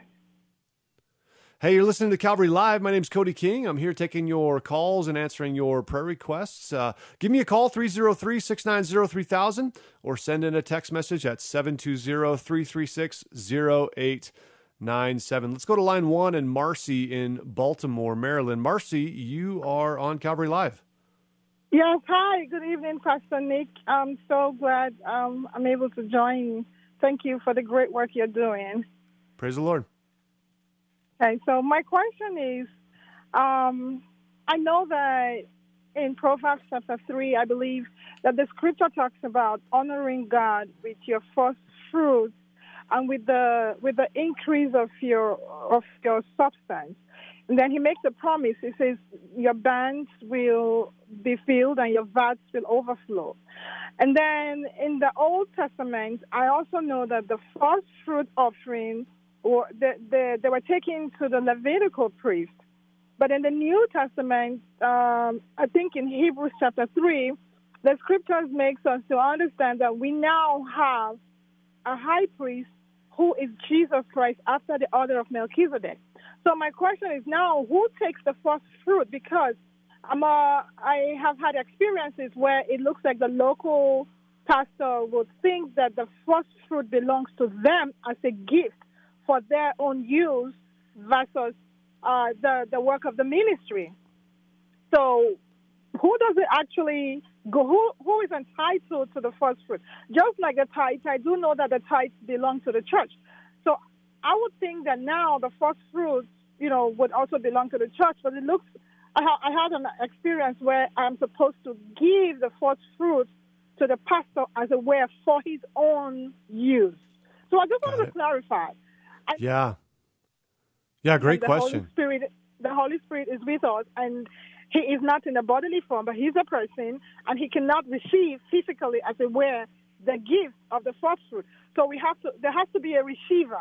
Hey, you're listening to Calvary Live. My name's Cody King. I'm here taking your calls and answering your prayer requests. Uh, give me a call, 303 690 3000, or send in a text message at 720 336 0897. Let's go to line one and Marcy in Baltimore, Maryland. Marcy, you are on Calvary Live. Yes, hi. Good evening, Pastor Nick. I'm so glad um, I'm able to join. Thank you for the great work you're doing. Praise the Lord. Okay, so my question is um, I know that in Proverbs chapter 3, I believe that the scripture talks about honoring God with your first fruits and with the with the increase of your of your substance. And then he makes a promise. He says, Your bands will be filled and your vats will overflow. And then in the Old Testament, I also know that the first fruit offering, or the, the, they were taken to the Levitical priest. But in the New Testament, um, I think in Hebrews chapter 3, the scriptures makes us to understand that we now have a high priest who is Jesus Christ after the order of Melchizedek. So my question is now, who takes the first fruit? Because I'm a, I have had experiences where it looks like the local pastor would think that the first fruit belongs to them as a gift for their own use versus uh, the, the work of the ministry. So who does it actually go? Who, who is entitled to the first fruit? Just like the tithe, I do know that the tithes belong to the church. So I would think that now the first fruits, you know, would also belong to the church. But it looks, I, ha- I had an experience where I'm supposed to give the first fruits to the pastor as a way for his own use. So I just wanted to clarify. I, yeah. Yeah, great the question. Holy Spirit, the Holy Spirit is with us, and he is not in a bodily form, but he's a person, and he cannot receive physically, as it were, the gift of the first fruit. So we have to. There has to be a receiver,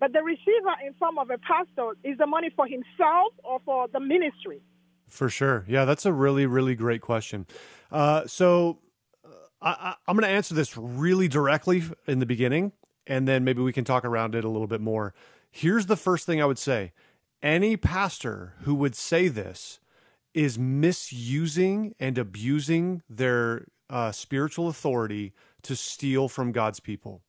but the receiver in form of a pastor is the money for himself or for the ministry. For sure. Yeah, that's a really, really great question. Uh, so uh, I, I'm going to answer this really directly in the beginning, and then maybe we can talk around it a little bit more. Here's the first thing I would say any pastor who would say this is misusing and abusing their uh, spiritual authority to steal from God's people.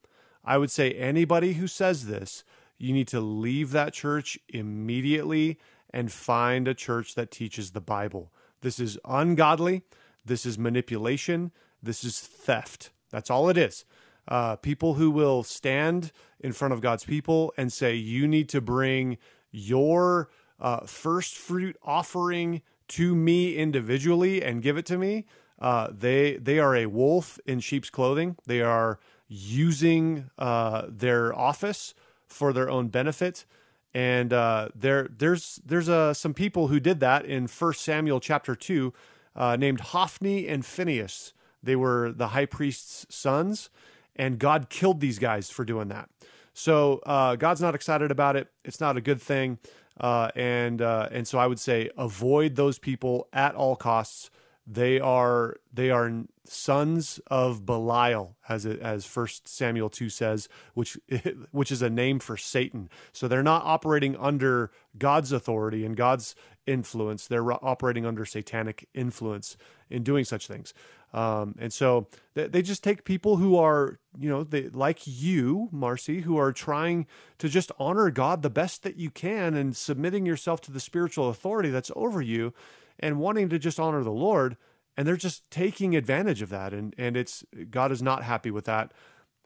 I would say anybody who says this, you need to leave that church immediately and find a church that teaches the Bible. This is ungodly. This is manipulation. This is theft. That's all it is. Uh, people who will stand in front of God's people and say, You need to bring your uh, first fruit offering to me individually and give it to me. Uh, they they are a wolf in sheep's clothing. They are using uh, their office for their own benefit and uh, there there's there's uh, some people who did that in First Samuel chapter two, uh, named Hophni and Phineas. They were the high priest's sons, and God killed these guys for doing that. So uh, God's not excited about it. It's not a good thing, uh, and uh, and so I would say avoid those people at all costs. They are they are sons of Belial, as it, as First Samuel two says, which (laughs) which is a name for Satan. So they're not operating under God's authority and God's influence. They're operating under satanic influence in doing such things. Um, and so they, they, just take people who are, you know, they, like you, Marcy, who are trying to just honor God the best that you can and submitting yourself to the spiritual authority that's over you and wanting to just honor the Lord and they're just taking advantage of that and and it's god is not happy with that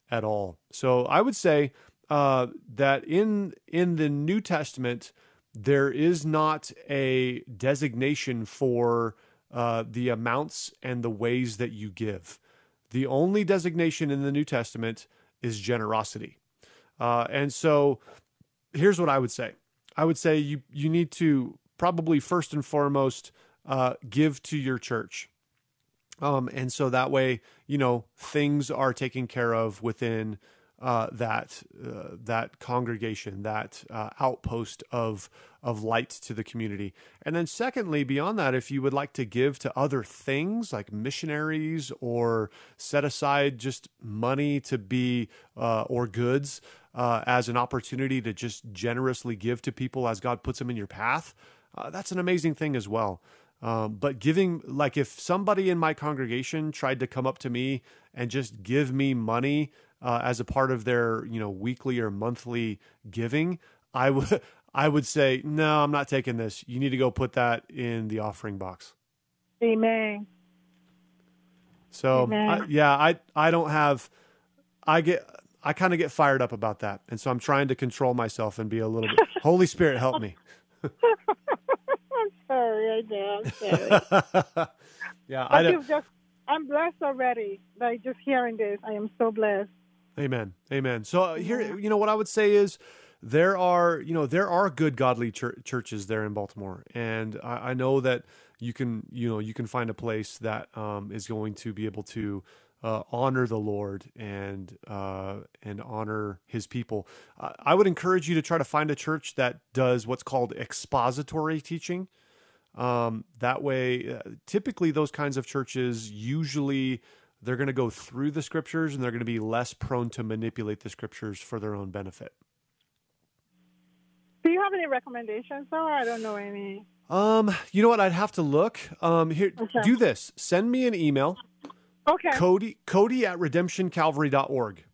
at all. So i would say uh, that in in the new testament there is not a designation for uh, the amounts and the ways that you give. The only designation in the new testament is generosity. Uh, and so here's what i would say. I would say you you need to probably first and foremost uh, give to your church um, and so that way, you know, things are taken care of within uh, that uh, that congregation, that uh, outpost of of light to the community. And then, secondly, beyond that, if you would like to give to other things like missionaries or set aside just money to be uh, or goods uh, as an opportunity to just generously give to people as God puts them in your path, uh, that's an amazing thing as well. Um, but giving, like, if somebody in my congregation tried to come up to me and just give me money uh, as a part of their, you know, weekly or monthly giving, I (laughs) would, I would say, no, I'm not taking this. You need to go put that in the offering box. Amen. So, Amen. I, yeah, I, I don't have, I get, I kind of get fired up about that, and so I'm trying to control myself and be a little bit. (laughs) Holy Spirit, help me. Sorry, I know. I'm sorry. (laughs) yeah, I don't. Just, I'm blessed already by just hearing this. I am so blessed. Amen. Amen. So uh, here, you know, what I would say is there are, you know, there are good godly ch- churches there in Baltimore, and I, I, know that you can, you know, you can find a place that um, is going to be able to uh, honor the Lord and uh, and honor His people. Uh, I would encourage you to try to find a church that does what's called expository teaching. Um, that way, uh, typically those kinds of churches usually they're going to go through the scriptures and they're going to be less prone to manipulate the scriptures for their own benefit. Do you have any recommendations? Though I don't know any. Um, you know what? I'd have to look. Um, here, okay. do this. Send me an email Okay. Cody Cody at redemptioncalvary.org.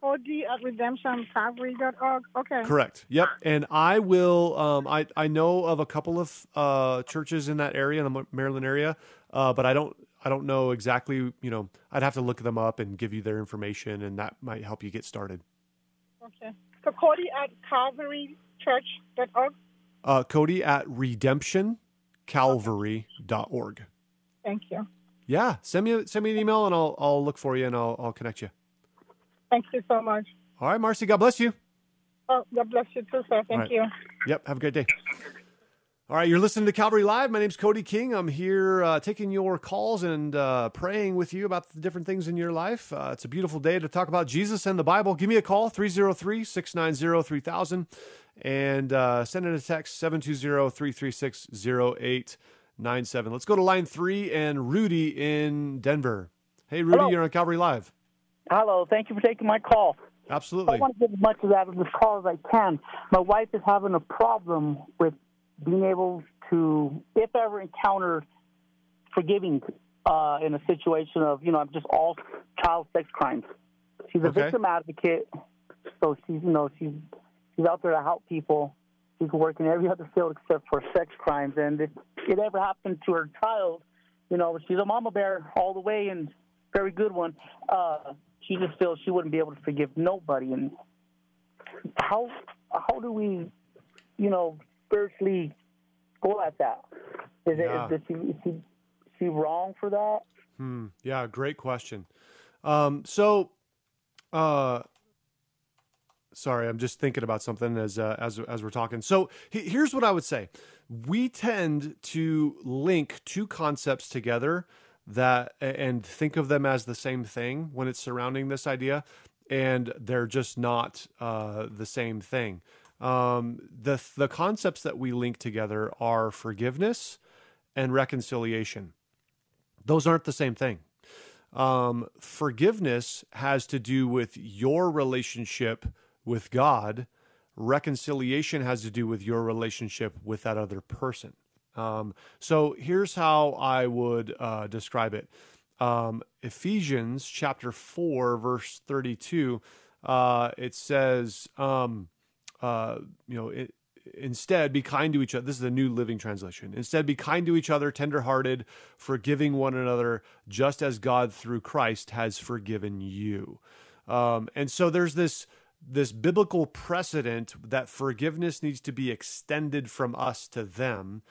Cody at redemptioncalvary.org. Okay. Correct. Yep. And I will. Um, I I know of a couple of uh, churches in that area, in the Maryland area, uh, but I don't. I don't know exactly. You know, I'd have to look them up and give you their information, and that might help you get started. Okay. So Cody at calvarychurch.org. Uh, Cody at redemptioncalvary.org. Thank you. Yeah, send me send me an email and I'll I'll look for you and I'll I'll connect you. Thank you so much. All right, Marcy. God bless you. Oh, God bless you too, sir. Thank right. you. Yep. Have a great day. All right, you're listening to Calvary Live. My name's Cody King. I'm here uh, taking your calls and uh, praying with you about the different things in your life. Uh, it's a beautiful day to talk about Jesus and the Bible. Give me a call, 303 690 3000, and uh, send in a text, 720 336 0897. Let's go to line three and Rudy in Denver. Hey, Rudy, Hello. you're on Calvary Live. Hello, thank you for taking my call. Absolutely. I want to get as much of that of this call as I can. My wife is having a problem with being able to, if ever encountered forgiving uh, in a situation of, you know, I'm just all child sex crimes. She's a Okay. victim advocate, so she's, you know, she's she's out there to help people. She's working every other field except for sex crimes, and if it ever happened to her child, you know, she's a mama bear all the way and very good one. Uh, she just feels she wouldn't be able to forgive nobody. And how how do we, you know, spiritually go at that? Is Yeah. it is she, is she is she wrong for that? Hmm. Yeah, great question. Um, so, uh, sorry, I'm just thinking about something as uh, as as we're talking. So he- here's what I would say: we tend to link two concepts together that and think of them as the same thing when it's surrounding this idea, and they're just not uh, the same thing. Um, the the concepts that we link together are forgiveness and reconciliation those aren't the same thing. Um, forgiveness has to do with your relationship with God. Reconciliation has to do with your relationship with that other person. Um, so here's how I would uh, describe it. Um, Ephesians chapter 4, verse 32, uh, it says, um, uh, you know, it, instead be kind to each other. This is the New Living Translation. Instead, be kind to each other, tenderhearted, forgiving one another, just as God through Christ has forgiven you. Um, and so there's this this biblical precedent that forgiveness needs to be extended from us to them,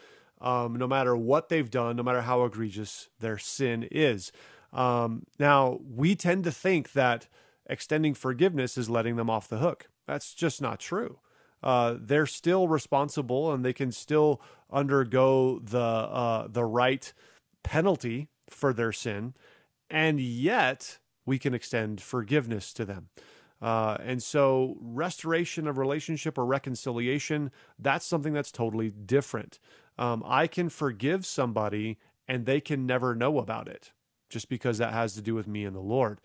um, no matter what they've done, no matter how egregious their sin is. Um, now, we tend to think that extending forgiveness is letting them off the hook. That's just not true uh, they're still responsible and they can still undergo the uh, the right penalty for their sin, and yet we can extend forgiveness to them. Uh, and so, restoration of relationship or reconciliation, that's something that's totally different. Um, I can forgive somebody and they can never know about it just because that has to do with me and the Lord.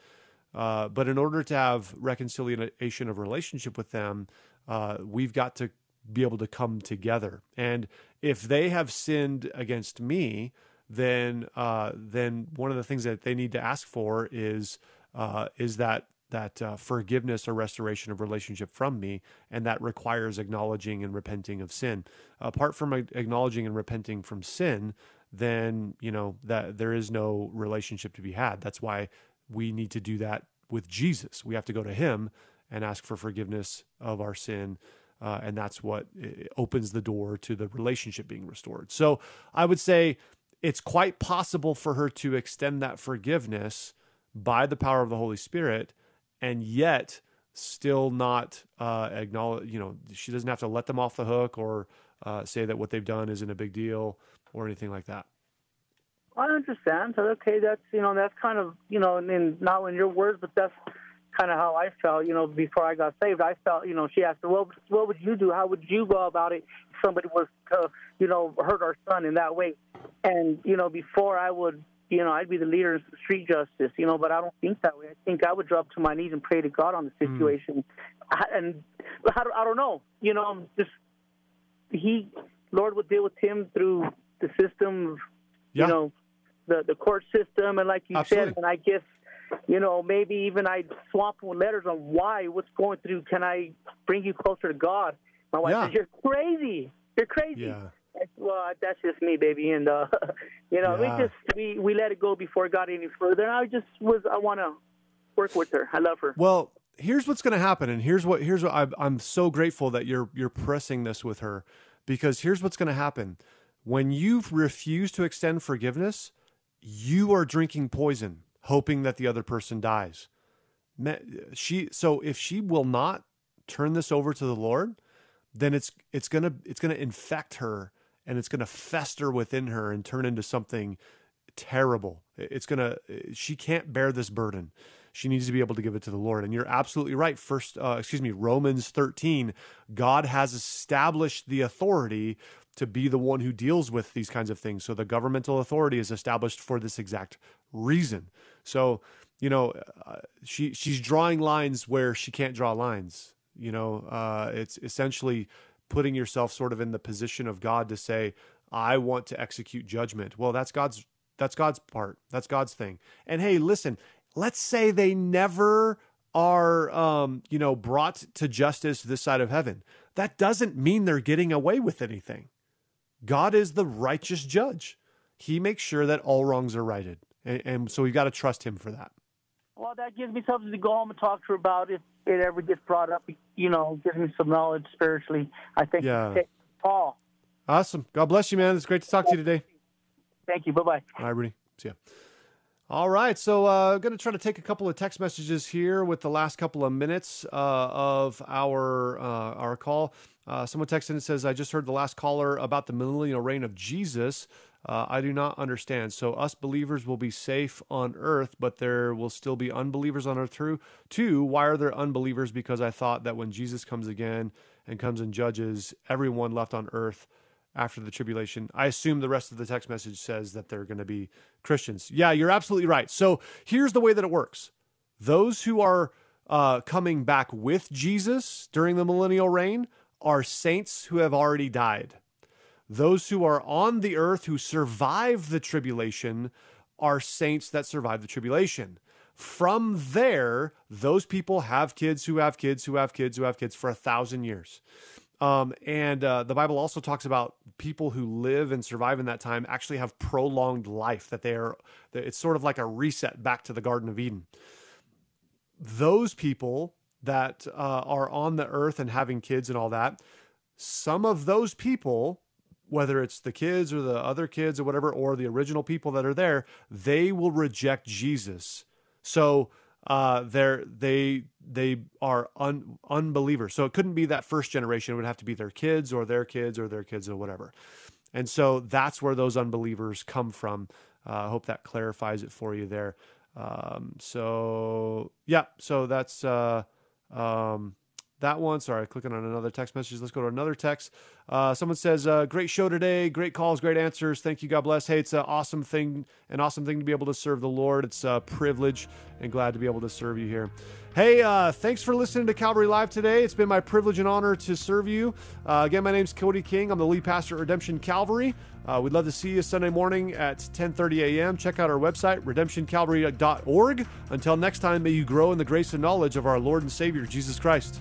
Uh, but in order to have reconciliation of relationship with them, uh, we've got to be able to come together. And if they have sinned against me, then uh, then one of the things that they need to ask for is uh, is that that uh, forgiveness or restoration of relationship from me, and that requires acknowledging and repenting of sin. Apart from acknowledging and repenting from sin, then you know that there is no relationship to be had. That's why we need to do that with Jesus. We have to go to Him and ask for forgiveness of our sin. Uh, and that's what opens the door to the relationship being restored. So I would say it's quite possible for her to extend that forgiveness by the power of the Holy Spirit and yet still not uh, acknowledge, you know, she doesn't have to let them off the hook or uh, say that what they've done isn't a big deal or anything like that. I understand. So, okay, that's you know that's kind of you know, and not in your words, but that's kind of how I felt. You know, before I got saved, I felt you know. She asked, "Well, what would you do? How would you go about it if somebody was to you know hurt our son in that way?" And you know, before I would. You know, I'd be the leader of street justice. You know, but I don't think that way. I think I would drop to my knees and pray to God on the hmm. situation. I, and I don't, I don't know. You know, just he, Lord, would deal with him through the system. Yeah. You know, the the court system, and like you Absolutely. said, and I guess you know maybe even I'd swap with letters on why, what's going through. Can I bring you closer to God? My wife Yeah. says you're crazy. You're crazy. Yeah. Well, that's just me, baby, and uh, (laughs) you know Yeah. we just we we let it go before it got any further. And I just was I want to work with her. I love her. Well, here's what's going to happen, and here's what here's what I'm, I'm so grateful that you're you're pressing this with her, because here's what's going to happen when you refuse to extend forgiveness, you are drinking poison, hoping that the other person dies. She so if she will not turn this over to the Lord, then it's it's gonna it's gonna infect her and it's going to fester within her and turn into something terrible. It's going to, she can't bear this burden. She needs to be able to give it to the Lord. And you're absolutely right. First, uh, excuse me, Romans 13, God has established the authority to be the one who deals with these kinds of things. So the governmental authority is established for this exact reason. So, you know, uh, she she's drawing lines where she can't draw lines. You know, uh, it's essentially putting yourself sort of in the position of God to say, "I want to execute judgment." Well, that's God's that's God's part. That's God's thing. And hey, listen, let's say they never are um, you know brought to justice this side of heaven. That doesn't mean they're getting away with anything. God is the righteous judge. He makes sure that all wrongs are righted. And, and so we've got to trust him for that. Well, that gives me something to go home and talk to her about if it ever gets brought up. You know, gives me some knowledge spiritually. I think. Yeah. Paul. Awesome. God bless you, man. It's great to talk to you today. Thank you. Bye bye. All right, Rudy. See ya. All right, so uh, I'm going to try to take a couple of text messages here with the last couple of minutes uh, of our uh, our call. Uh, someone texted and says, "I just heard the last caller about the millennial reign of Jesus. Uh, I do not understand. So us believers will be safe on earth, but there will still be unbelievers on earth too. Two, why are there unbelievers? Because I thought that when Jesus comes again and comes and judges everyone left on earth." after the tribulation. I assume the rest of the text message says that they're going to be Christians. Yeah, you're absolutely right. So here's the way that it works those who are uh, coming back with Jesus during the millennial reign are saints who have already died. Those who are on the earth who survive the tribulation are saints that survive the tribulation. From there, those people have kids who have kids who have kids who have kids for a thousand years. Um, and uh, the Bible also talks about people who live and survive in that time actually have prolonged life, that they are, it's sort of like a reset back to the Garden of Eden. Those people that uh, are on the earth and having kids and all that, some of those people, whether it's the kids or the other kids or whatever, or the original people that are there, they will reject Jesus. So, uh, they're they they are un, unbelievers. So it couldn't be that first generation. It would have to be their kids or their kids or their kids or whatever. And so that's where those unbelievers come from. Uh, I hope that clarifies it for you there. Um, so yeah, so that's uh, um, that one. Sorry, clicking on another text message. Let's go to another text. Uh, someone says, uh, "Great show today. Great calls. Great answers. Thank you. God bless. Hey, it's an awesome thing. An awesome thing to be able to serve the Lord. It's a privilege, and glad to be able to serve you here." Hey, uh, thanks for listening to Calvary Live today. It's been my privilege and honor to serve you. Uh, again, my name's Cody King. I'm the lead pastor at Redemption Calvary. Uh, we'd love to see you Sunday morning at 10:30 a.m. Check out our website, redemptioncalvary.org. Until next time, may you grow in the grace and knowledge of our Lord and Savior Jesus Christ.